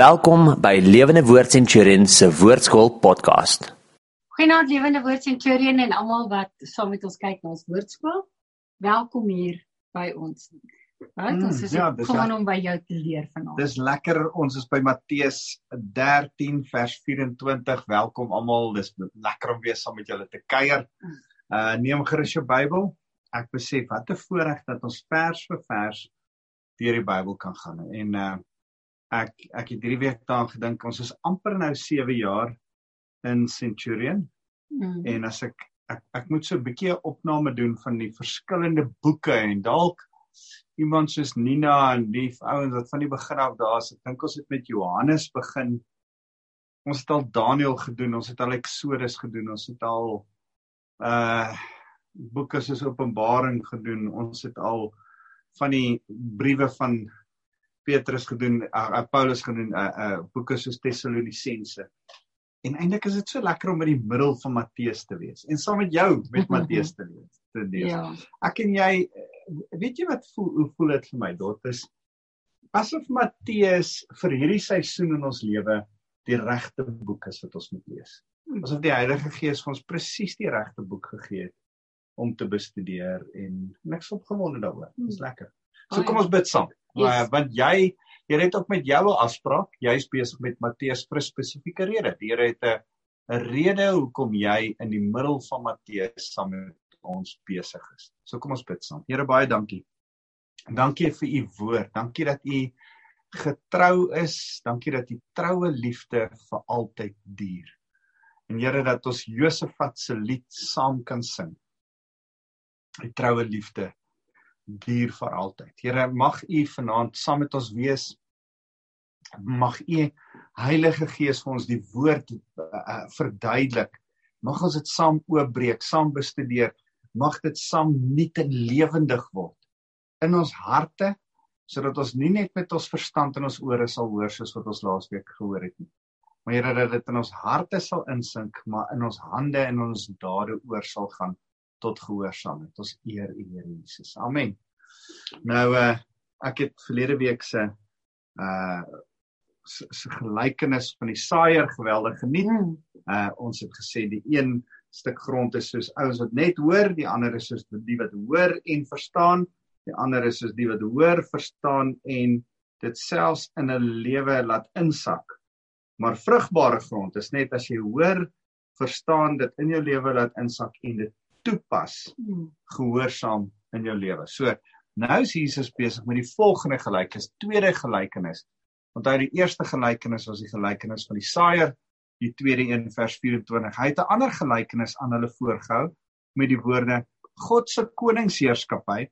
Welkom by Lewende Woord Centurion se Woordskool podcast. Goeienaand Lewende Woord Centurion en almal wat saam met ons kyk na ons woordskool. Welkom hier by ons. Right, Mm, ons is ja, ja, kom lekker. om by jou te leer vanaand. Dis lekker. Ons is by Matteus 13 vers 24. Welkom almal. Dis lekker om weer saam met julle te kuier. Uh neem gerus jou Bybel. Ek besef wat 'n voorreg dat ons vers vir vers deur die Bybel kan gaan. En uh ek ek het hierdie week daaraan gedink ons is amper nou 7 jaar in Centurion Mm. en as ek ek ek moet so 'n bietjie 'n opname doen van die verskillende boeke en dalk iemand soos Nina en die ouens wat van die begin af daar is. Ek dink ons het met Johannes begin. Ons het al Daniël gedoen, ons het al Exodus gedoen, ons het al uh boeke soos Openbaring gedoen. Ons het al van die briewe van Petrus gedoen, uh, uh, Paulus gedoen, uh, uh boeke soos Tessalonisense. En eintlik is dit so lekker om in die middel van Matteus te wees en saam met jou met Matteus te lees. Te lees. Ja. Ek en jy eh, weet jy wat voel hoe voel dit vir my dot is asof Matteus vir hierdie seisoen in ons lewe die regte boek is wat ons moet lees. Asof die Heilige Gees vir ons presies die regte boek gegee het om te bestudeer en niks opgewonde daaroor. Dis lekker. So kom ons bid saam. Yes. Uh, want jy jy het ook met jou 'n afspraak. Jy's besig met Matteus vir 'n spesifieke rede. Die Here het 'n 'n rede hoekom jy in die middel van Matteus saam met ons besig is. So kom ons bid saam. Here baie dankie. Dankie vir u woord. Dankie dat u getrou is. Dankie dat u troue liefde vir altyd duur. En Here dat ons Josafat se lied saam kan sing. Die troue liefde duur vir altyd. Here, mag U vanaand saam met ons wees. Mag U Heilige Gees vir ons die woord uh, verduidelik. Mag ons dit saam oopbreek, saam bestudeer. Mag dit saam nuut en lewendig word in ons harte sodat ons nie net met ons verstand en ons ore sal hoor soos wat ons laasweek gehoor het nie. Maar Here dat dit in ons harte sal insink, maar in ons hande en ons dade oor sal gaan tot gehoorsaamheid. Ons eer U Here Jesus. Amen. Nou uh ek het verlede week se uh se gelykenis van die saaier geweldig geniet. Uh ons het gesê die een stuk grond is soos ouens wat net hoor, die ander is soos die wat hoor en verstaan, die ander is soos die wat hoor, verstaan en dit selfs in 'n lewe laat insak. Maar vrugbare grond is net as jy hoor, verstaan dit in jou lewe laat insak en dit toepas Mm. gehoorsaam in jou lewe. So nou is Jesus besig met die volgende gelykenis, tweede gelykenis. Onthou die eerste gelykenis was die gelykenis van die saaier, die tweede een vers 24. Hy het 'n ander gelykenis aan hulle voorgehou met die woorde: God se koningsheerskappy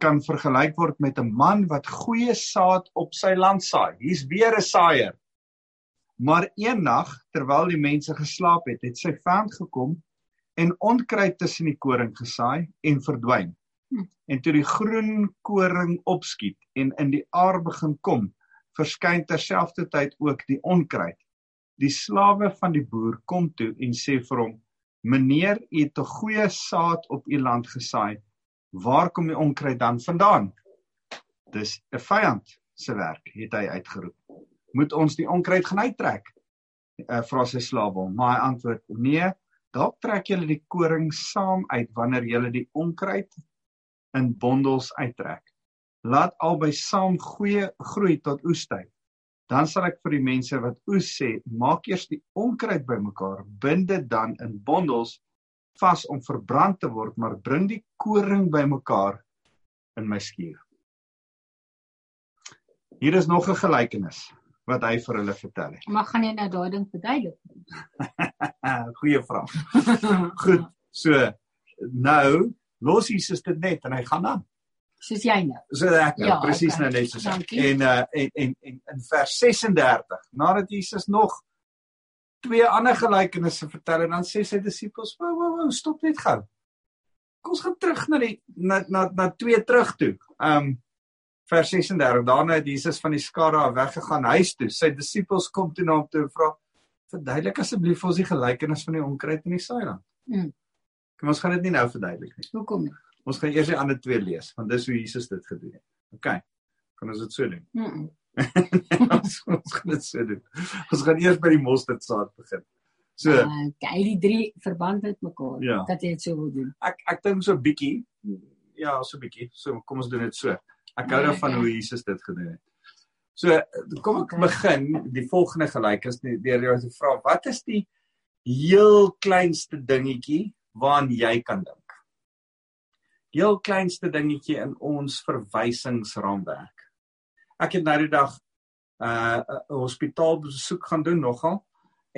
kan vergelyk word met 'n man wat goeie saad op sy land saai. Hier's weer 'n saaier. Maar eendag, terwyl die mense geslaap het, het sy vyand gekom en onkruid tussen die koring gesaai en verdwyn. Hm. En toe die groen koring opskiet en in die aar begin kom, verskyn terselfdertyd ook die onkruid. Die slawe van die boer kom toe en sê vir hom: "Meneer, u het 'n goeie saad op u land gesaai. Waar kom die onkruid dan vandaan?" Dis 'n vyand se werk, het hy uitgeroep. Moet ons die onkruid gaan uittrek? Uh, vra sy slawe hom, maar hy antwoord: "Nee, dalk trek julle die koring saam uit wanneer julle die onkruid in bondels uittrek. Laat albei saam goeie groei tot oestyd. Dan sal ek vir die mense wat oes sê, maak eers die onkruid bymekaar, bind dit dan in bondels vas om verbrand te word, maar bring die koring bymekaar in my skuur." Hier is nog 'n gelykenis wat hy vir hulle vertel het. Maar gaan jy nou daai ding verduidelik? Goeie vraag. Goed. So nou los Jesus dit net en hy gaan aan. Soos jy nou. So lekker, Ja, ja, presies okay. nou net so. Dankie. En uh en en en in vers 36, nadat Jesus nog twee ander gelykenisse vertel en dan sê sy disippels, "Wou, wou, wou, stop net gou. Kom ons gaan terug na die na na na twee terug toe." Um vers 36, daarna het Jesus van die skare af weggegaan huis toe. Sy disippels kom toe na hom toe en vra, "Verduidelik asseblief vir ons die gelykenis van die onkruid en die saailand." Mm. Kom ons gaan dit nie nou verduidelik nie. Hoekom nie? Ons gaan eers die ander twee lees, want dis hoe Jesus dit gedoen het. OK. Kan ons dit so doen? Mm. -mm. ons, ons gaan dit so doen. Ons gaan eers by die mosterdsaad begin. So Uh, okay, die drie verband met mekaar. Ja. Dat jy dit so wil doen. ek ek dink so 'n bietjie ja, so 'n bietjie. So kom ons doen dit so. Ek hou Ja, daarvan ja. hoe Jesus dit gedoen het. So kom ek begin die volgende gelyk is deur jou te vra wat is die heel kleinste dingetjie waaraan jy kan dink? Heel kleinste dingetjie in ons verwysingsraamwerk. Ek het nou die dag uh 'n hospitaalbesoek gaan doen nogal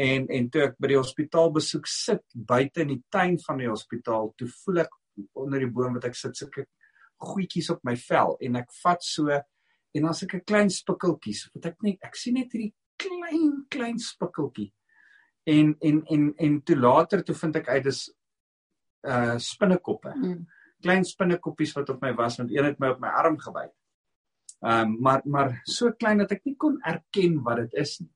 en en toe ek by die hospitaal besoek sit buite in die tuin van die hospitaal toe voel ek onder die boom wat ek sit sulke goetjies op my vel en ek vat so en dan sulke klein spikkeltjies wat ek net ek sien net hierdie klein klein spikkeltjie en en en en toe later toe vind ek uit dis uh spinnekoppe Mm. klein spinnekoppies wat op my was want een het my op my arm gebyt. Ehm um, maar maar so klein dat ek nie kon erken wat dit is nie.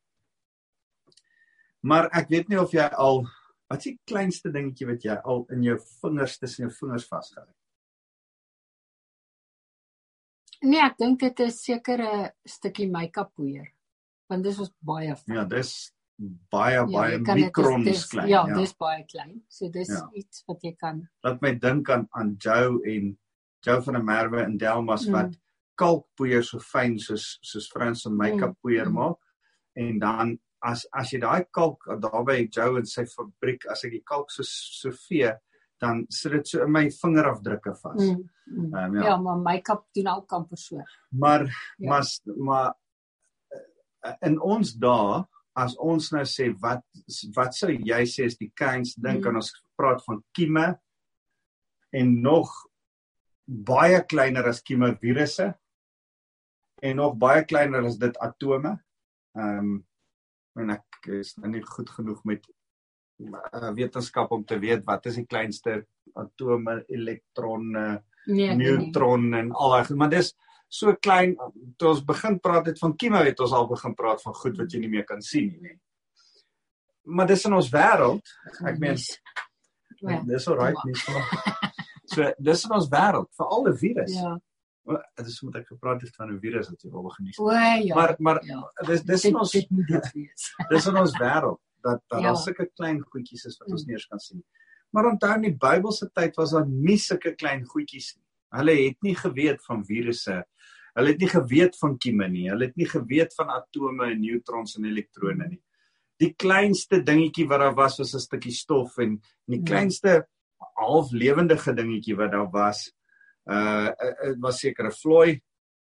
Maar ek weet nie of jy al wat is die kleinste dingetjie wat jy al in jou vingers tussen jou vingers vasgehou het. Nee, ek dink dit is seker 'n stukkie make-up poeier. Want dis was baie fyn. Ja, dis baie baie jy kan dit- mikrons dis- klein. Ja, ja. dis baie klein. So dis Ja. iets wat jy kan. Laat my dink aan aan Joe en Joe van der Merwe in Delmas Mm. wat kalkpoeier so fyn soos soos Frans se make-up poeier Mm. maak en dan as as jy daai kalk daar by Joe in sy fabriek as ek die kalk so so vee dan sit dit so in my vingerafdrukke vas. Mm. Mm. Ehm, ja. ja. maar make-up doen ook amper so. Maar Ja. maar maar eh, in ons dae as ons nou sê wat wat sou jy sê is die kleinste ding Mm. kan ons praat van kieme en nog baie kleiner as kieme virusse en nog baie kleiner as dit atome. Ehm um, en ek is nou nie goed genoeg met uh, wetenskap om te weet wat is die kleinste atome, elektronne, Nee, nie. neutron en al daai maar dis so klein toe ons begin praat het van kieme het ons al begin praat van goed wat jy nie meer kan sien nie. nê. Maar dis in ons wêreld, ek meen dis alright nie. So dis in ons wêreld, veral 'n virus. Ja. Dit is moet ek gepraat het van 'n virus wat jy wil begin nie. O ja. Maar maar ja. dis dis dit, in ons dit moet dit wees. dis in ons wêreld dat dat Ja. daar sulke klein goedjies is wat ons Mm. nie eens kan sien. Maar onthou in die Bybelse tyd was daar nie sulke klein goedjies nie. Hulle het nie geweet van virusse. Hulle het nie geweet van kieme nie. Hulle het nie geweet van atome en neutrons en elektrone nie. Die kleinste dingetjie wat daar was was 'n stukkie stof en die Ja. kleinste half lewendige dingetjie wat daar was uh dit was seker 'n vlooi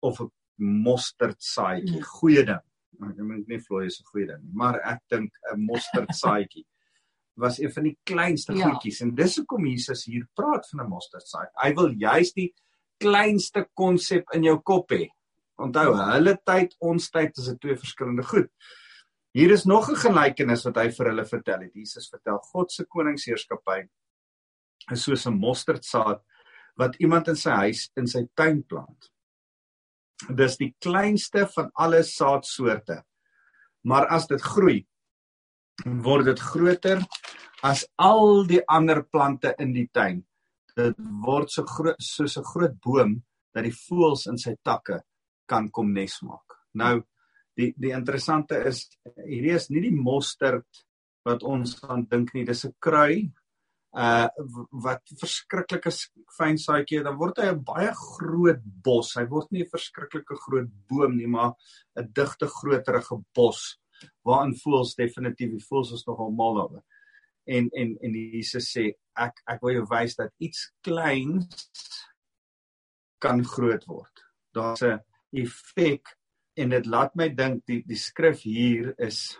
of 'n mosterdsaadjie. Ja. Goeie ding. Ek dink nie vlooi is 'n goeie ding nie, maar ek dink 'n mosterdsaadjie was een van die kleinste Ja. goedjies en dis hoekom Jesus hier praat van 'n mosterdsaad. Hy wil juist die kleinste konsep in jou kop hê. Onthou, hulle tyd, ons tyd is dit twee verskillende goed. Hier is nog 'n gelykenis wat hy vir hulle vertel het. Jesus vertel God se koningsheerskappy is soos 'n mosterdsaad wat iemand in sy huis in sy tuin plant. Dis die kleinste van alle saadsoorte. Maar as dit groei, word dit groter as al die ander plante in die tuin. Dit word so groot soos 'n groot boom dat die voëls in sy takke kan kom nes maak. Nou die die interessante is hierdie is nie die mosterd wat ons aan dink nie, dis 'n krui uh wat verskriklike fyn saadjie dan word hy 'n baie groot bos. Hy word nie 'n verskriklike groot boom nie, maar 'n digte groterige bos waarin voels definitief die voels is nogal mal daaroor. En en en Jesus sê ek ek wil jou wys dat iets kleins kan groot word. Daar's 'n effek en dit laat my dink die die skrif hier is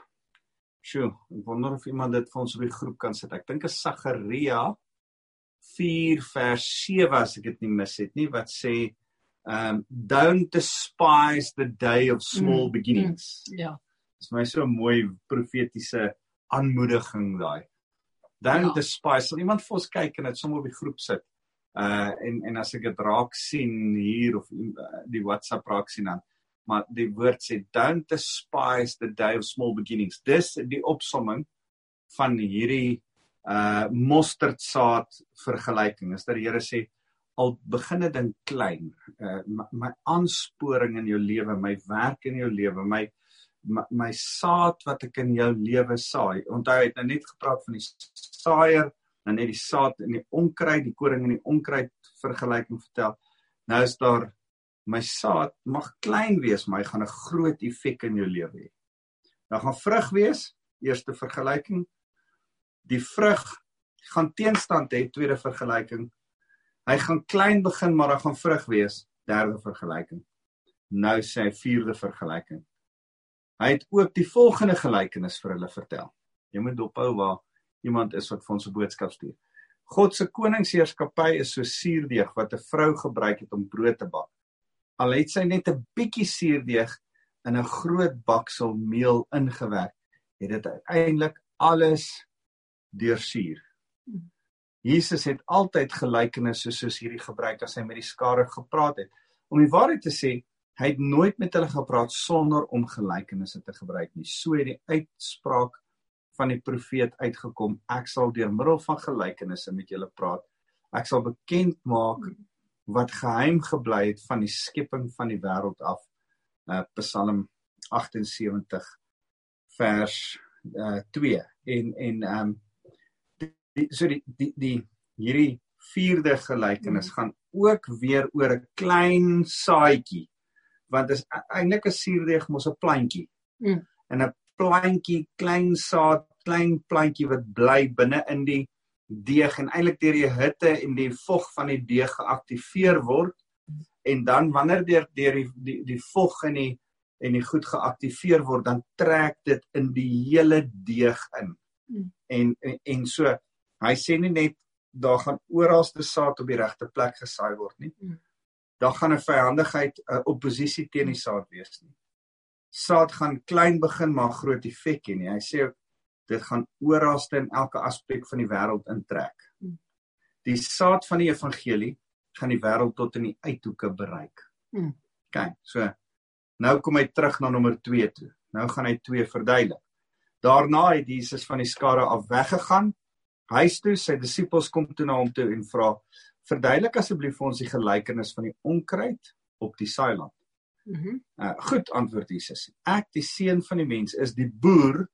Sjoe, ek wonder of iemand dit vir ons op die groep kan sit. Ek dink is Sagaria 4 vers 7 as ek dit nie mis het nie wat sê um don't despise the day of small Mm, beginnings. Ja. Dis my so 'n mooi profetiese aanmoediging daai. Don't Ja. despise. Sal iemand vir ons kyk en dit sommer op die groep sit. Uh en en as ek dit raak sien hier of uh, die WhatsApp raak sien dan maar die woord sê don't despise the day of small beginnings. Dis die opsomming van hierdie uh mosterdsaad vergelyking. Is dat die Here sê al begin dit ding klein. Uh my, my aansporing in jou lewe, my werk in jou lewe, my my, my saad wat ek in jou lewe saai. Onthou het nou net gepraat van die saaier, nou net die saad in die onkruid, die koring in die onkruid vergelyking vertel. Nou is daar my saad mag klein wees, maar hy gaan 'n groot effek in jou lewe hê. Nou gaan vrug wees, eerste vergelyking. Die vrug gaan teenstand hê, tweede vergelyking. Hy gaan klein begin, maar hy gaan vrug wees, derde vergelyking. Nou sê hy vierde vergelyking. Hy het ook die volgende gelykenis vir hulle vertel. Jy moet dophou waar iemand is wat vir ons 'n boodskap stuur. God se koningsheerskappy is so suurdeeg wat 'n vrou gebruik het om brood te bak. Al het sy net 'n bietjie suurdeeg in 'n groot baksel meel ingewerk, het dit uiteindelik alles deursuur. Jesus het altyd gelykenisse soos hierdie gebruik as hy met die skare gepraat het. Om die waarheid te sê, Hy het nooit met hulle gepraat sonder om gelykenisse te gebruik nie. So het die uitspraak van die profeet uitgekom: Ek sal deur middel van gelykenisse met julle praat. Ek sal bekend maak wat geheim gebly het van die skepping van die wêreld af. Uh Psalm 78 vers uh 2 en en ehm um, die so die die, die hierdie vierde gelykenis mm. gaan ook weer oor 'n klein saadjie want dit is e-, eintlik 'n suurdeeg mos 'n plantjie. Mm. En 'n plantjie, klein saad, klein plantjie wat bly binne in die deeg en eintlik deur die hitte en die vog van die deeg geaktiveer word en dan wanneer deur deur die die die vog en die en die goed geaktiveer word dan trek dit in die hele deeg in. Mm. En, en en so hy sê nie net daar gaan oralste saad op die regte plek gesaai word nie. Mm daar gaan 'n vyandigheid 'n oppositie teen die saad wees nie. Saad gaan klein begin maar groot effek hê nie. Hy sê dit gaan oralste in elke aspek van die wêreld intrek. Hmm. Die saad van die evangelie gaan die wêreld tot in die uithoeke bereik. Hmm. OK, so nou kom hy terug na nommer 2 toe. Nou gaan hy 2 verduidelik. Daarna het Jesus van die skare af weggegaan. Huis toe, sy disippels kom toe na hom toe en vra: verduidelik asseblief vir ons die gelykenis van die onkruid op die saailand. Mhm. Mm uh, goed antwoord Jesus. Ek die seun van die mens is die boer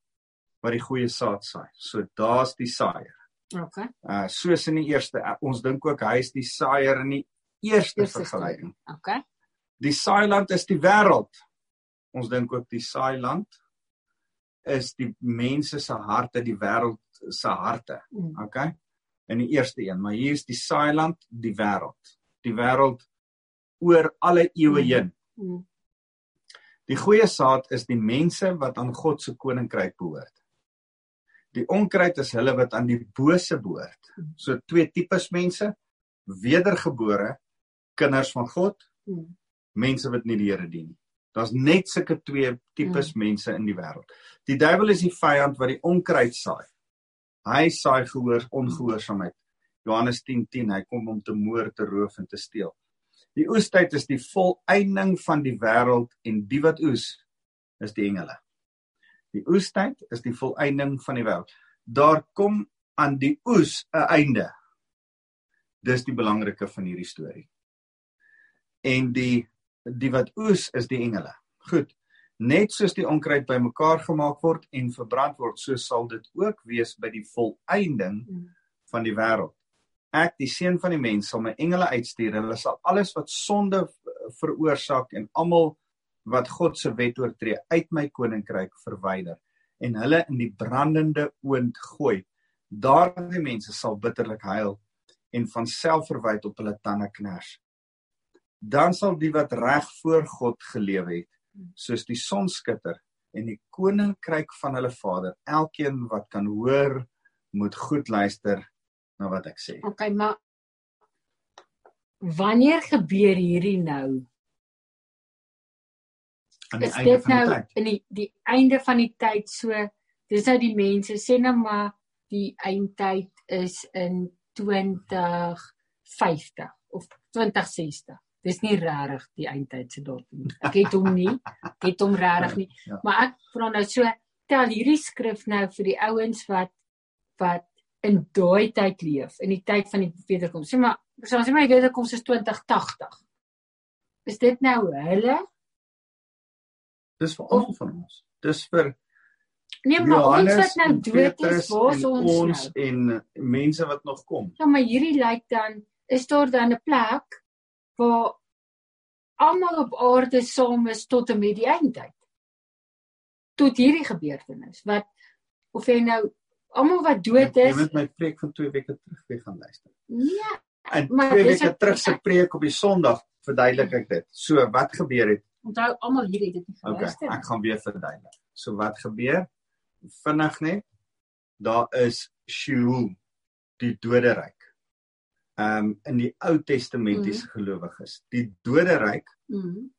wat die goeie saad saai. So daar's die saaier. OK. Uh soos in die eerste uh, ons dink ook hy is die saaier in die eerste, eerste vergelyking. OK. Die saailand is die wêreld. Ons dink ook die saailand is die mense se harte, die wêreld se harte. Mm. OK in die eerste een, maar hier is die saailand, die wêreld. Die wêreld oor alle eeue heen. Mm. Die goeie saad is die mense wat aan God se koninkryk behoort. Die onkruid is hulle wat aan die bose behoort. Mm. So twee tipes mense, wedergebore kinders van God, mm. mense wat nie die Here dien nie. Daar's net sulke twee tipes mense in die wêreld. Die duiwel is die vyand wat die onkruid saai. Hy saai gehoor ongehoorsaamheid. Johannes 10:10 10, hy kom om te moord, te roof en te steel. Die oestyd is die volëinding van die wêreld en die wat oes is die engele. Die oestyd is die volëinding van die wêreld. Daar kom aan die oes 'n einde. Dis die belangrike van hierdie storie. En die die wat oes is die engele. Goed. Net soos die onkruid bymekaar gemaak word en verbrand word, so sal dit ook wees by die volëinding hmm. van die wêreld. Ek, die seun van die mens, sal my engele uitstuur en hulle sal alles wat sonde veroorsaak en almal wat God se wet oortree uit my koninkryk verwyder en hulle in die brandende oond gooi. Daardie mense sal bitterlik huil en van selfverwyd op hulle tande kners. Dan sal die wat reg voor God gelewe het soos die son skitter en die koninkryk van hulle Vader. Elkeen wat kan hoor, moet goed luister na wat ek sê. Okay, maar wanneer gebeur hierdie nou? Aan die einde van die nou tyd. In die die einde van die tyd so dis nou die mense sê nou maar die eindtyd is in 2050 of 2060 dis nie regtig die eindtydse datum nie. Ek het hom nie, ek het hom regtig nie. Ja. Maar ek vra nou so tel hierdie skrif nou vir die ouens wat wat in daai tyd leef, in die tyd van die wederkoms. Sê maar, sê maar die wederkoms is 2080. Is dit nou hulle? Dis vir almal van ons. Dis vir Nee, maar ons Johannes wat nou dood is, waar is en ons, ons nou? en mense wat nog kom. Ja, maar hierdie lyk dan is daar dan 'n plek waar almal op aarde saam is tot en met die eindtyd. Tot hierdie gebeurtenis wat of jy nou almal wat dood Jy is, moet my preek van 2 weke terug weer gaan luister. nee, En Maar 2 dis weke ek- terug se preek op die Sondag verduidelik ek dit. So wat gebeur het? Onthou almal hier het dit nie Okay, geluister. ek gaan weer verduidelik. So wat gebeur? Vinnig net. Daar is Sheol, die doderyk. Ehm um, in die Ou Testamentiese Mhm. gelowiges. Die doderyk Mm.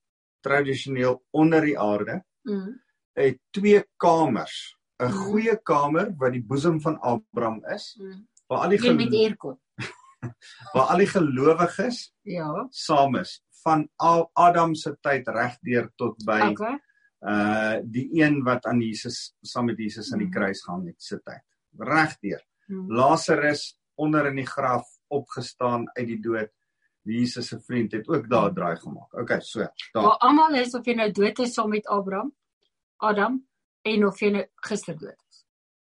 tradisioneel onder die aarde Mm. het twee kamers. 'n Mhm. Goeie kamer wat die boesem van Abraham is, mm. waar al die met aircon. waar al die gelowiges Ja. saam is van A- Adam se tyd regdeur tot by Okay. uh die een wat aan Jesus saam met Jesus aan die Mhm. kruis gehang het se tyd. Regdeur. Mm. Lazarus onder in die graf opgestaan uit die dood. Jesus se vriend het ook daar draai gemaak. Okay, so. Daar. Waar almal is of jy nou dood is saam met Abraham, Adam en of jy nou gister dood is.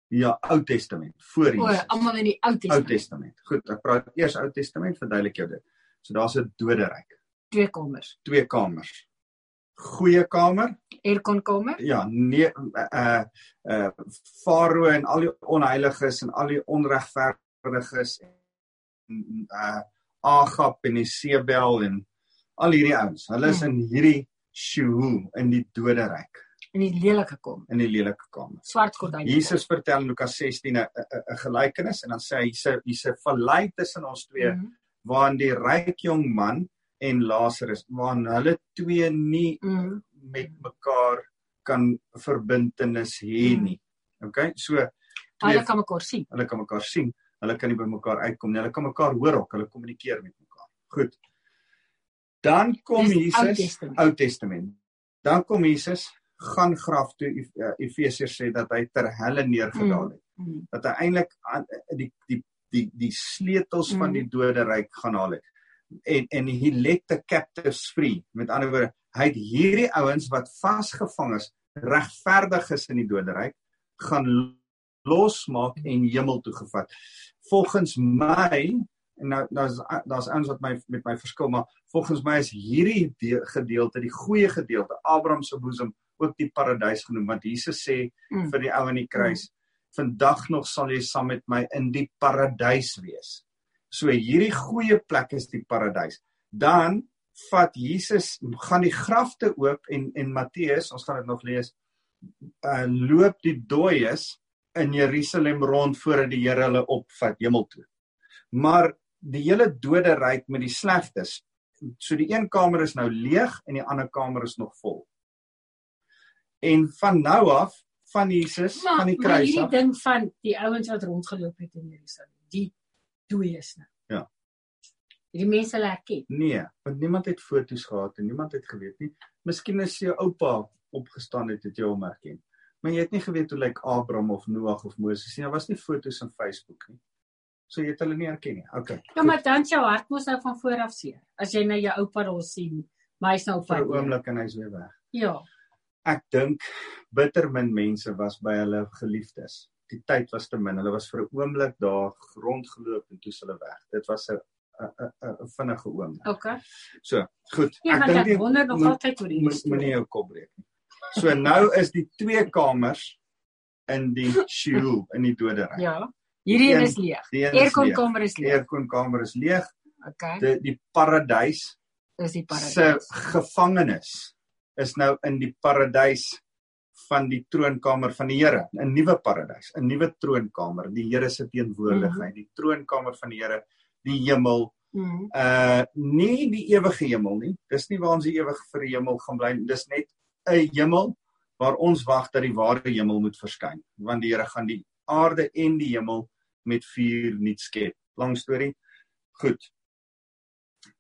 Ja, Ou Testament, voor O, Jesus. almal in die Ou Ou Testament. Testament. Goed, ek praat eers Ou Testament, verduidelik jou dit. So daar's 'n doderyk, Twee kamers. twee kamers. Goeie kamer, Aircon kamer. ja, nee uh uh Farao en al die onheiliges en al die onregverdiges en uh Agab en Isebel en al hierdie ouens. Hulle is in hierdie Sheol in die doderyk, in die lelike kamer. in die lelike kamer. Swart gordyn. Jesus vertel in Lukas 16 'n gelykenis en dan sê hy hier's 'n hier's 'n vallei tussen ons twee Mm. waarin die ryk jong man en Lazarus waarin hulle twee nie Mm. met mekaar kan verbintenis hê nie. Okay? So twee Hulle kan mekaar sien. hulle kan mekaar sien, hulle kan nie by mekaar uitkom nie. Hulle kan mekaar hoor ook, hulle kommunikeer met mekaar. Goed. Dan kom Dis Ou Jesus Testament. Ou Testament. Dan kom Jesus gaan graf toe eh, Efesiërs sê dat hy ter helle neergedaal het. Mm. Dat hy eintlik aan- die die die die sleutels Mm. van die doderyk gaan haal het. En en he let the captives free. Met ander woorde, hy het hierdie ouens wat vasgevang is, regverdig is in die doderyk, gaan losmaak en hemel toe gevat. Volgens my en nou daar's daar's ouens wat my met my verskil, maar volgens my is hierdie de, gedeelte, die goeie gedeelte, Abraham se boesem, ook die paradys genoem want Jesus sê Mm. vir die ou in die kruis, vandag nog sal jy saam met my in die paradys wees. So hierdie goeie plek is die paradys. Dan vat Jesus gaan die grafte oop en en Matteus, ons gaan dit nog lees, uh, loop die dooies in Jerusalem rond voordat die Here hulle opvat hemel toe. Maar die hele doderyk met die slegtes. So die een kamer is nou leeg en die ander kamer is nog vol. En van nou af van Jesus Maar, van die maar kruis hierdie af. ding van die ouens wat rondgeloop het in Jerusalem, die dooies nou. Ja. Hierdie mense hulle herken. Nee, want niemand het foto's gehad en niemand het geweet nie. Miskien as jou oupa opgestaan het het jy hom herken. Maar jy het nie geweet hoe lyk Abraham of Noag of Moses nie. Daar was nie foto's in Facebook nie. So jy het hulle nie herken nie. Okay. Ja, maar dan jou hart mos nou van voor af seer. As jy nou jou oupa daar sien, maar hy's nou op vir 'n pad. oomblik en hy's weer weg. Ja. Ek dink bitter min mense was by hulle geliefdes. Die tyd was te min. Hulle was vir 'n oomblik daar rondgeloop en toe is hulle weg. Dit was 'n 'n vinnige oomblik. Okay. So, goed. Ja, want dink ek wonder nog altyd oor hierdie moet storie. moenie jou kop breek nie. So nou is die twee kamers in die Sheol in die doderyk. Ja. Hierdie een is leeg. Is leeg. kamer is leeg. aircon kamer is leeg. Okay. Die die paradys Dis die se paradys. gevangenes is nou in die paradys van die troonkamer van die Here, 'n nuwe paradys, 'n nuwe troonkamer, die Here se teenwoordigheid, die troonkamer van die Here, die hemel, Mm. uh nie die ewige hemel nie. Dis nie waar ons die ewig vir die hemel gaan bly nie. Dis net 'n hemel waar ons wag dat die ware hemel moet verskyn, want die Here gaan die aarde en die hemel met vuur nuut skep. Lang storie. Goed.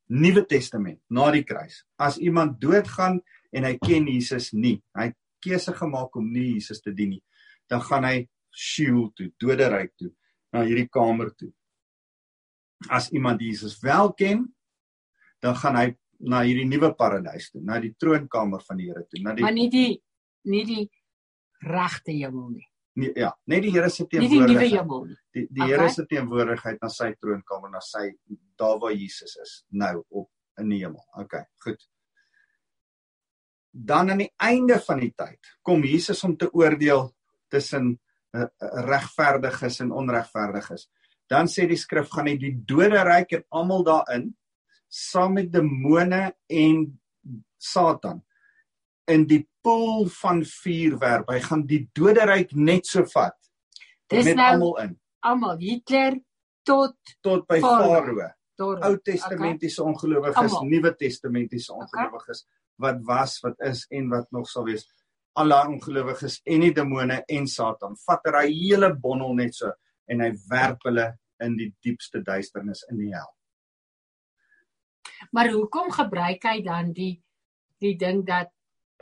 Nuwe Testament, na die kruis. As iemand doodgaan en hy ken Jesus nie, hy keuse gemaak om nie Jesus te dien nie, dan gaan hy Sheol toe, doderyk toe. na hierdie kamer toe. As iemand Jesus wel ken, dan gaan hy na hierdie nuwe paradys toe, na die troonkamer van die Here toe, na die Maar nie die nie die regte hemel nie. nie, ja, net die Here se Nie die nuwe teenwoordigheid. hemel nie. Die die Okay. Here se teenwoordigheid na sy troonkamer, na sy daar waar Jesus is, nou op in die hemel. Okay, goed. Dan aan die einde van die tyd kom Jesus om te oordeel tussen uh, regverdiges en onregverdiges. Dan sê die skrif gaan hy die doderyk en almal daarin saam met demone en Satan in die poel van vuur werp. Hy gaan die doderyk net so vat Dis met nou almal in almal Hitler tot tot by Farao. Ou Testamentiese ongelowiges, Almal. Nuwe Testamentiese ongelowiges wat was, wat is en wat nog sal wees. Alle ongelowiges en die demone en Satan vat hy hele bondel net so en hy werp hulle in die diepste duisternis in die hel. Maar hoekom gebruik hy dan die die ding dat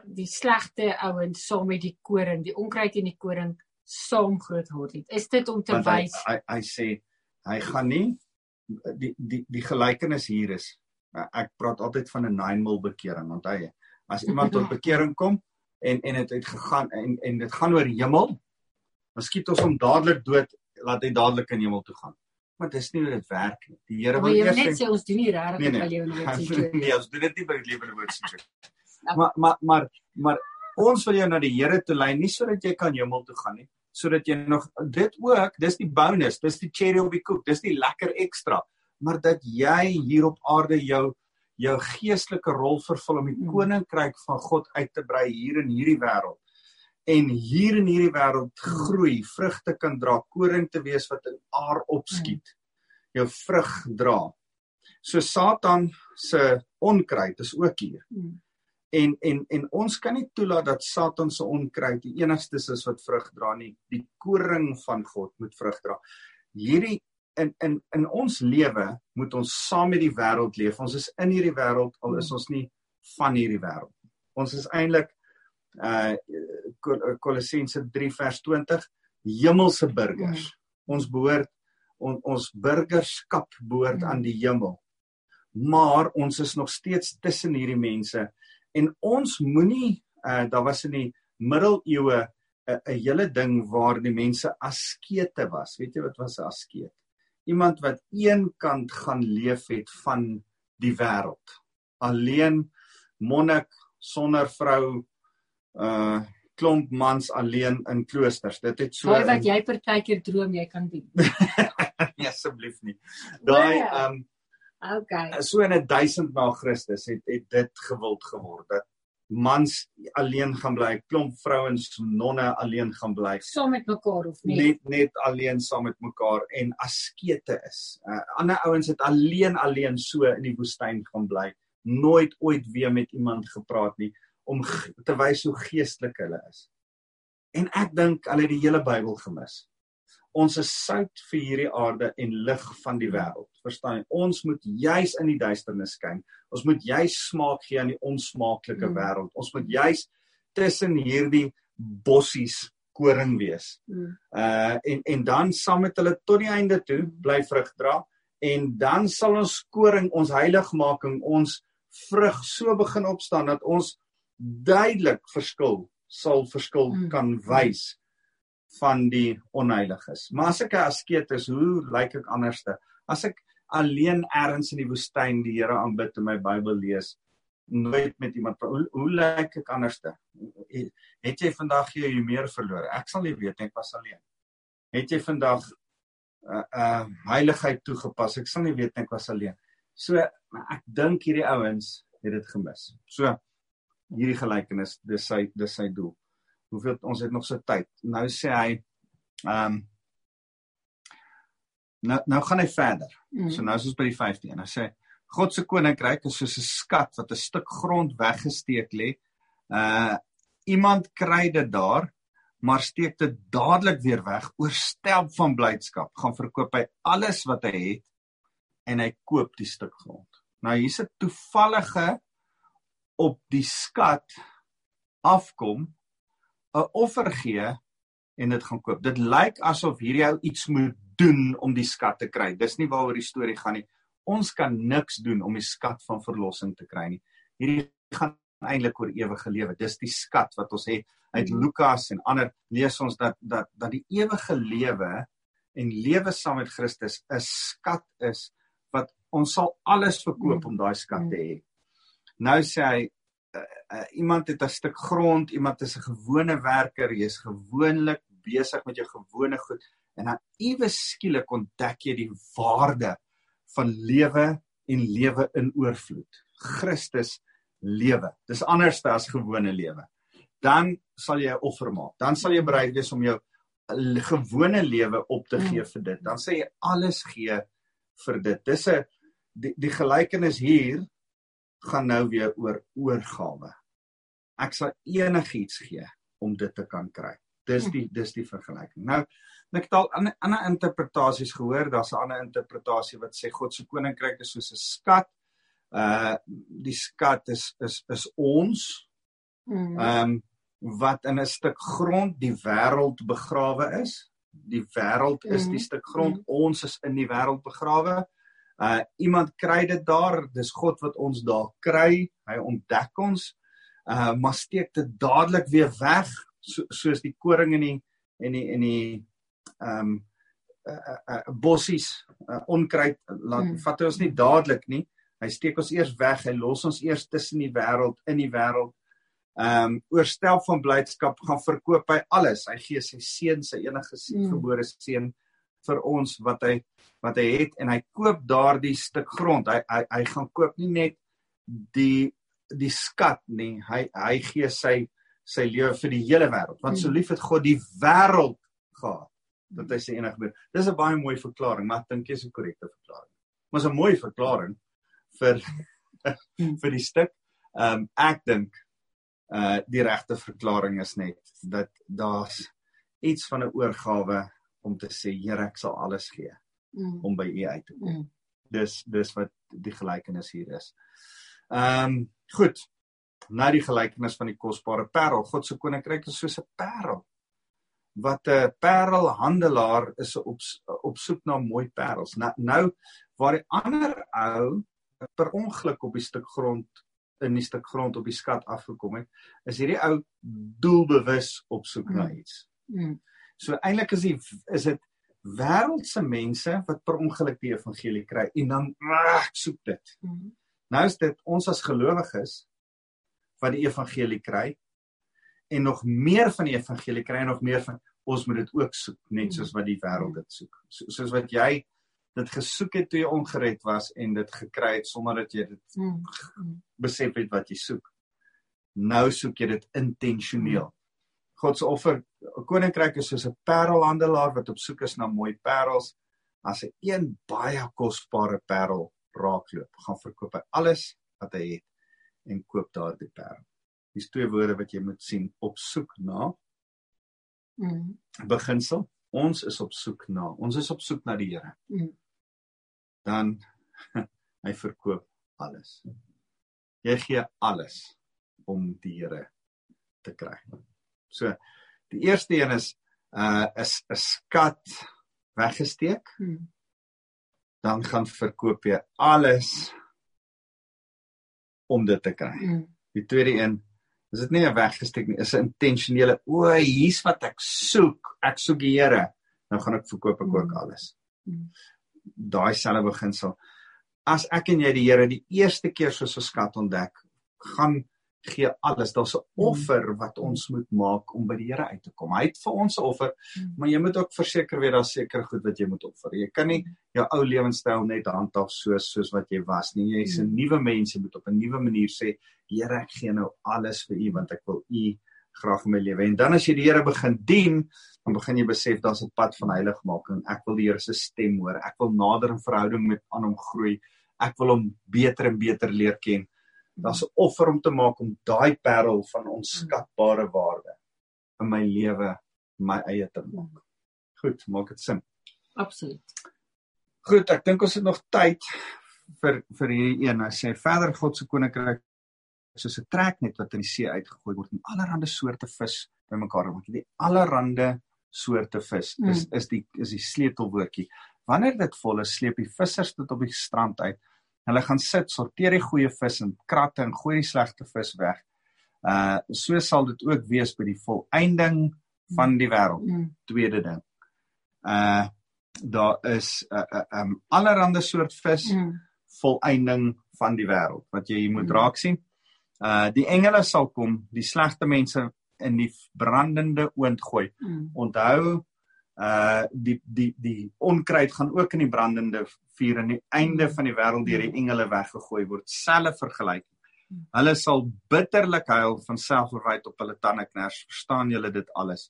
die slegte ouens saam met die koring, die onkruid en die koring saam groot word het? Is dit om te Want hy, wys hy hy sê hy gaan nie die die die gelykenis hier is. Nou, Ek praat altyd van 'n nine mil bekering, onthou jy? As iemand tot bekering kom en en dit het gegaan en en dit gaan oor hemel, dan skiet ons hom dadelik dood, laat hy dadelik in hemel toe gaan. Maar dis nie hoe dit werk nie. Die Here wil eers net sê ons doen nie regtig Nee, nee, nee. lewende woord sien. nee, ons doen dit nie by die lewende woord sien. Ja. Maar maar maar maar ons wil jou na die Here toe lei nie sodat jy kan hemel toe gaan nie, sodat jy nog dit ook, dis die bonus, dis die cherry op die koek, dis die lekker ekstra, maar dat jy hier op aarde jou jou geestelike rol vervul om die Mm. koninkryk van God uit te brei hier in hierdie wêreld. En hier in hierdie wêreld groei, vrugte kan dra, koring te wees wat in aar opskiet. Jou vrug dra. So Satan se onkruid is ook hier. En en en ons kan nie toelaat dat Satan se onkruid die enigstes is wat vrug dra nie. Die koring van God moet vrug dra. Hierdie in in in ons lewe moet ons saam met die wêreld leef. Ons is in hierdie wêreld al is ons nie van hierdie wêreld. Ons is eintlik uh Kol- Kolossense 3 vers 20 hemelse burgers. Ons behoort on, ons burgerskap behoort aan die hemel. Maar ons is nog steeds tussen hierdie mense en ons moenie uh daar was in die middeleeue 'n 'n hele ding waar die mense askete was. Weet jy wat was 'n askeet? Iemand wat een kant gaan leef het van die wêreld. Alleen monnik sonder vrou uh klomp mans alleen in kloosters. Dit het so Daai wat jy partykeer droom jy kan doen. Nee, asseblief nie. Daai Nee. um Okay. so in 'n 1000 na Christus het het dit gewild geword dat mans alleen gaan bly, klomp vrouens nonne alleen gaan bly. Saam met mekaar of nie? net net alleen saam met mekaar en askete is. Uh, ander ouens het alleen alleen so in die woestyn gaan bly, nooit ooit weer met iemand gepraat nie om te wys hoe geestelik hulle is. En ek dink hulle het die hele Bybel gemis. Ons is sout vir hierdie aarde en lig van die wêreld. Verstaan jy? Ons moet juis in die duisternis skyn. Ons moet juis smaak gee aan die onsmaaklike Mm. wêreld. Ons moet juis tussen hierdie bossies koring wees Mm. uh en en dan saam met hulle tot die einde toe bly vrug dra en dan sal ons koring ons heiligmaking ons vrug so begin opstaan dat ons duidelik verskil sal verskil Mm. kan wys van die onheiliges. Maar as ek 'n askeet is, hoe lyk ek anderste? As ek alleen ergens in die woestyn die Here aanbid en my Bybel lees, nooit met iemand praat, hoe, hoe lyk ek anderste? Het jy vandag jou meer verloor? Ek sal nie weet nie, ek was alleen. Het jy vandag uh uh heiligheid toegepas? Ek sal nie weet nie, ek was alleen. So ek dink hierdie ouens het dit gemis. So hierdie gelykenis, dis sy dis sy doel. Hoeveel ons het nog so tyd. Nou sê hy ehm um, nou nou gaan hy verder. Mm. So nou is ons by die 15. Hy sê God se koninkryk is soos 'n skat wat 'n stuk grond weggesteek lê. Uh iemand kry dit daar, maar steek dit dadelik weer weg, oorstelp van blydskap, gaan verkoop hy alles wat hy het en hy koop die stuk grond. Nou hier's 'n toevallige op die skat afkom 'n offer gee en dit gaan koop. Dit lyk asof hierdie ou iets moet doen om die skat te kry. Dis nie waaroor die storie gaan nie. Ons kan niks doen om die skat van verlossing te kry nie. Hierdie gaan eintlik oor ewige lewe. Dis die skat wat ons het uit hmm. Lukas en ander lees ons dat dat dat die ewige lewe en lewe saam met Christus 'n skat is wat ons sal alles verkoop hmm. om daai skat te hê. Nou sê hy uh, uh, iemand het 'n stuk grond, iemand is 'n gewone werker, jy's gewoonlik besig met jou gewone goed en dan ewe skielik ontdek jy die waarde van lewe en lewe in oorvloed. Christus lewe. Dis anders as gewone lewe. Dan sal jy 'n offer maak. Dan sal jy bereid wees om jou gewone lewe op te gee vir dit. Dan sê jy alles gee vir dit. Dis 'n die, die gelykenis hier gaan nou weer oor oorgawe. Ek sal enigiets gee om dit te kan kry. Dis die dis die vergelyking. Nou ek het al ander ander interpretasies gehoor, daar's 'n ander interpretasie wat sê God se koninkryk is soos 'n skat. Uh die skat is is is ons. Mm. Ehm um, wat in 'n stuk grond die wêreld begrawe is. Die wêreld is die mm. stuk grond, mm. ons is in die wêreld begrawe. Uh iemand kry dit daar, dis God wat ons daar kry. Hy ontdek ons. Uh maar steek dit dadelik weer weg so, soos die koring in die en die en die ehm um, uh, uh, uh, bossies uh, onkruid laat hmm. vat ons nie dadelik nie. Hy steek ons eers weg. Hy los ons eers tussen die wêreld in die wêreld. Ehm um, oorstel van blydskap gaan verkoop hy alles. Hy gee sy seun, sy enige hmm. gebore seun vir ons wat hy wat hy het en hy koop daardie stuk grond. Hy hy hy gaan koop nie net die die skat nie. Hy hy gee sy sy lewe vir die hele wêreld. Want so hmm. lief het God die wêreld gehad dat hy sy enige gebeur. Dis 'n baie mooi verklaring, maar ek dink dit is 'n korrekte verklaring. Maar 'n mooi verklaring vir vir die stuk. Ehm um, ek dink uh die regte verklaring is net dat daar's iets van 'n oorgawe om te sê Here ek sal alles gee mm. om by u uit te kom. Mm. Dis dis wat die gelykenis hier is. Ehm um, goed. Nou die gelykenis van die kosbare parel. God se koninkryk is soos 'n parel. Wat 'n parelhandelaar is op op soek na mooi parels. Nou, nou waar die ander ou per ongeluk op die stuk grond in die stuk grond op die skat afgekom het, is hierdie ou doelbewus op soek mm. na iets. Mm. So eintlik is die is dit wêreldse mense wat per ongeluk die evangelie kry en dan ag soek dit. -hmm. Nou is dit ons as gelowiges wat die evangelie kry en nog meer van die evangelie kry en nog meer van ons moet dit ook soek net soos wat die wêreld dit soek. So, soos wat jy dit gesoek het toe jy ongered was en dit gekry het sonder dat jy dit mm besef het wat jy soek. Nou soek jy dit intentioneel. God se offer, 'n koninkryk is soos 'n parelhandelaar wat op soek is na mooi parels. As hy een baie kosbare parel raakloop, gaan verkoop hy alles wat hy het en koop daardie parel. Dis twee woorde wat jy moet sien op soek na. Mm. Beginsel, ons is op soek na. Ons is op soek na die Here. Mm. Dan hy verkoop alles. Jy gee alles om die Here te kry. So die eerste een is uh is 'n skat weggesteek. Hmm. Dan gaan verkoop jy alles om dit te kry. Hmm. Die tweede een is dit nie 'n weggesteek nie, is 'n intentionele o, hier's wat ek soek. Ek soek die Here. Nou gaan ek verkoop ek ook hmm. alles. Hmm. Daai selfe beginsel. As ek en jy die Here die eerste keer soos 'n skat ontdek, gaan gee alles. Daar's 'n hmm. offer wat ons moet maak om by die Here uit te kom. Hy het vir ons 'n offer, hmm. maar jy moet ook verseker weet daar's seker goed wat jy moet offer. Jy kan nie jou ou lewenstyl net handhaaf soos soos wat jy was nie. Jy's 'n hmm. nuwe mens, jy moet op 'n nuwe manier sê, Here, ek gee nou alles vir U want ek wil U graag in my lewe. En dan as jy die Here begin dien, dan begin jy besef daar's 'n pad van heiligmaking. Ek wil die Here se stem hoor. Ek wil nader in verhouding met aan hom groei. Ek wil hom beter en beter leer ken daar's 'n offer om te maak om daai parel van onskatbare waarde in my lewe my eie te maak. Goed, maak dit sin. Absoluut. Goed, ek dink ons het nog tyd vir vir hierdie een. Hy sê verder God se koninkryk soos 'n treknet wat in die see uitgegooi word en allerlei soorte vis bymekaar maak. Die allerlei soorte vis. Is is die is die sleutelwoordjie. Wanneer dit vol is, sleep die vissers dit op die strand uit. Hulle gaan sit, sorteer die goeie vis in kratte en gooi die slegte vis weg. Uh so sal dit ook wees by die volëinding van die wêreld. Mm. Tweede ding. Uh daar is 'n uh, 'n uh, um, allerlei soort vis Mm. volëinding van die wêreld wat jy moet Mm. raak sien. Uh die engele sal kom, die slegte mense in die brandende oond gooi. Mm. Onthou uh die die die onkruid gaan ook in die brandende vuur aan die einde van die wêreld deur die engele weggegooi word. Selfe vergelyking. Hulle sal bitterlik huil van selfverwyd op hulle tande kners. Verstaan julle dit alles?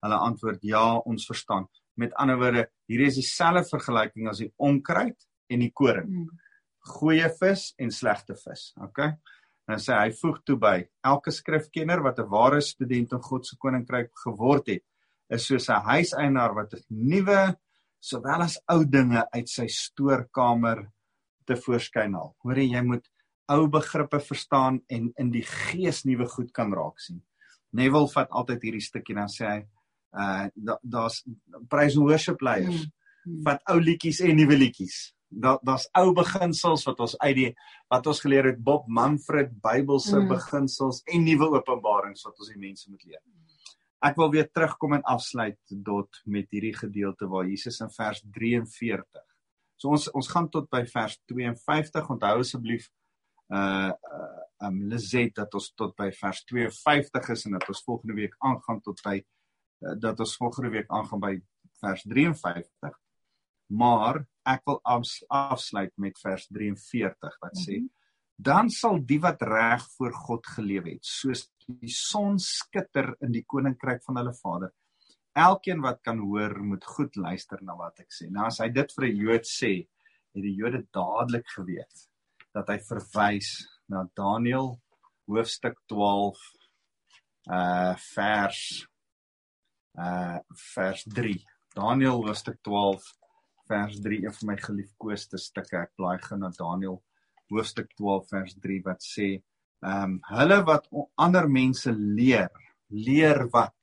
Hulle antwoord ja, ons verstaan. Met ander woorde, hier is dieselfde vergelyking as die onkruid en die koring. Mm. Goeie vis en slegte vis. Okay? Dan sê hy voeg toe by: Elke skrifkenner wat 'n ware student in God se koninkryk geword het, is soos 'n huiseienaar wat 'n nuwe sowel as ou dinge uit sy stoorkamer te voorskyn haal. Hoor jy, jy moet ou begrippe verstaan en in die gees nuwe goed kan raak sien. Neville vat altyd hierdie stukkie dan sê hy uh da, daar's praise and worship leiers Mm. vat ou liedjies en nuwe liedjies. Daar daar's ou beginsels wat ons uit die wat ons geleer het Bob Manfred Bybelse Mm. mm. beginsels en nuwe openbarings wat ons die mense moet leer. Ek wil weer terugkom en afsluit tot met hierdie gedeelte waar Jesus in vers 43. So ons ons gaan tot by vers 52. Onthou asseblief uh uh um Lizet dat ons tot by vers 52 is en dat ons volgende week aangaan tot by uh, dat ons volgende week aangaan by vers 53. Maar ek wil afs, afsluit met vers 43 wat sê Mhm. dan sal die wat reg voor God gelewe het soos die son skitter in die koninkryk van hulle Vader. Elkeen wat kan hoor moet goed luister na wat ek sê. Nou as hy dit vir 'n Jood sê, het die Jode dadelik geweet dat hy verwys na Daniël hoofstuk 12 uh vers uh vers 3. Daniël hoofstuk 12 vers 3 een van my geliefkoeste stukke. Ek blaai gou na Daniël hoofstuk 12 vers 3 wat sê ehm um, hulle wat ander mense leer, leer wat?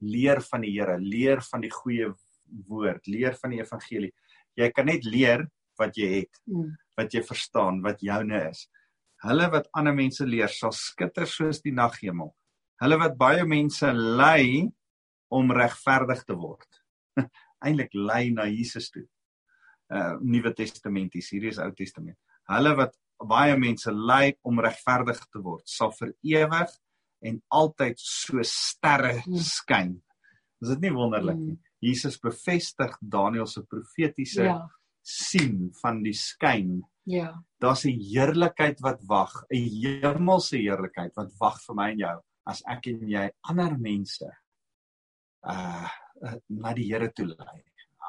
Leer van die Here, leer van die goeie woord, leer van die evangelie. Jy kan net leer wat jy het, Mm. wat jy verstaan, wat joune is. Hulle wat ander mense leer, sal skitter soos die naghemel. Hulle wat baie mense lei om regverdig te word. Eintlik lei na Jesus toe. Uh Nuwe Testamenties, hierdie is Ou Testament. Hulle wat baie mense lei om regverdig te word, sal vir ewig en altyd so sterre Mm. skyn. Is dit nie wonderlik nie? Mm. Jesus bevestig Daniël se profetiese Ja. sien van die skyn Ja. daar's 'n heerlikheid wat wag, 'n hemelse heerlikheid wat wag vir my en jou as ek en jy ander mense uh, uh na die Here toe lei.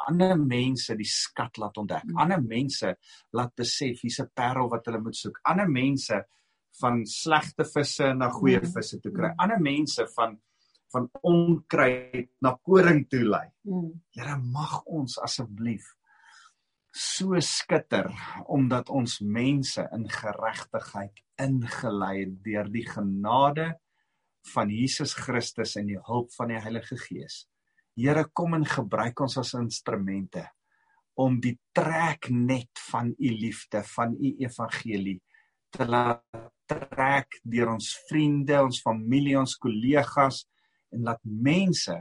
Ander mense die skat laat ontdek. Mm. Ander mense laat besef hier's 'n parel wat hulle moet soek. Ander mense van slegte visse na goeie Mm. visse toe kry. Mm. Ander mense van van onkruid na koring toe lei. Here mag ons asseblief so skitter omdat ons mense in geregtigheid ingelei het deur die genade van Jesus Christus en die hulp van die Heilige Gees. Here kom en gebruik ons as instrumente om die treknet van u liefde, van u evangelie te laat trek deur ons vriende, ons familie, ons kollegas en laat mense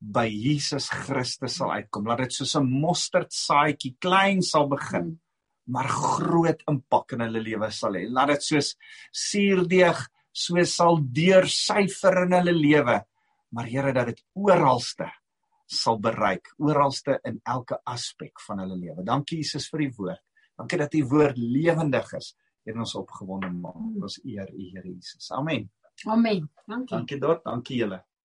by Jesus Christus sal uitkom. Laat dit soos 'n mosterdsaadjie klein sal begin, Mm. maar groot impak in hulle lewe sal hê. Laat dit soos suurdeeg so sal deursyfer in hulle lewe. Maar Here dat dit oralste sal bereik, oralste in elke aspek van hulle lewe. Dankie Jesus vir die woord. Dankie dat u woord lewendig is en ons opgewonde maak. Ons eer u Here Jesus. Amen. Amen. Dankie. Dankie dort, dankie julle.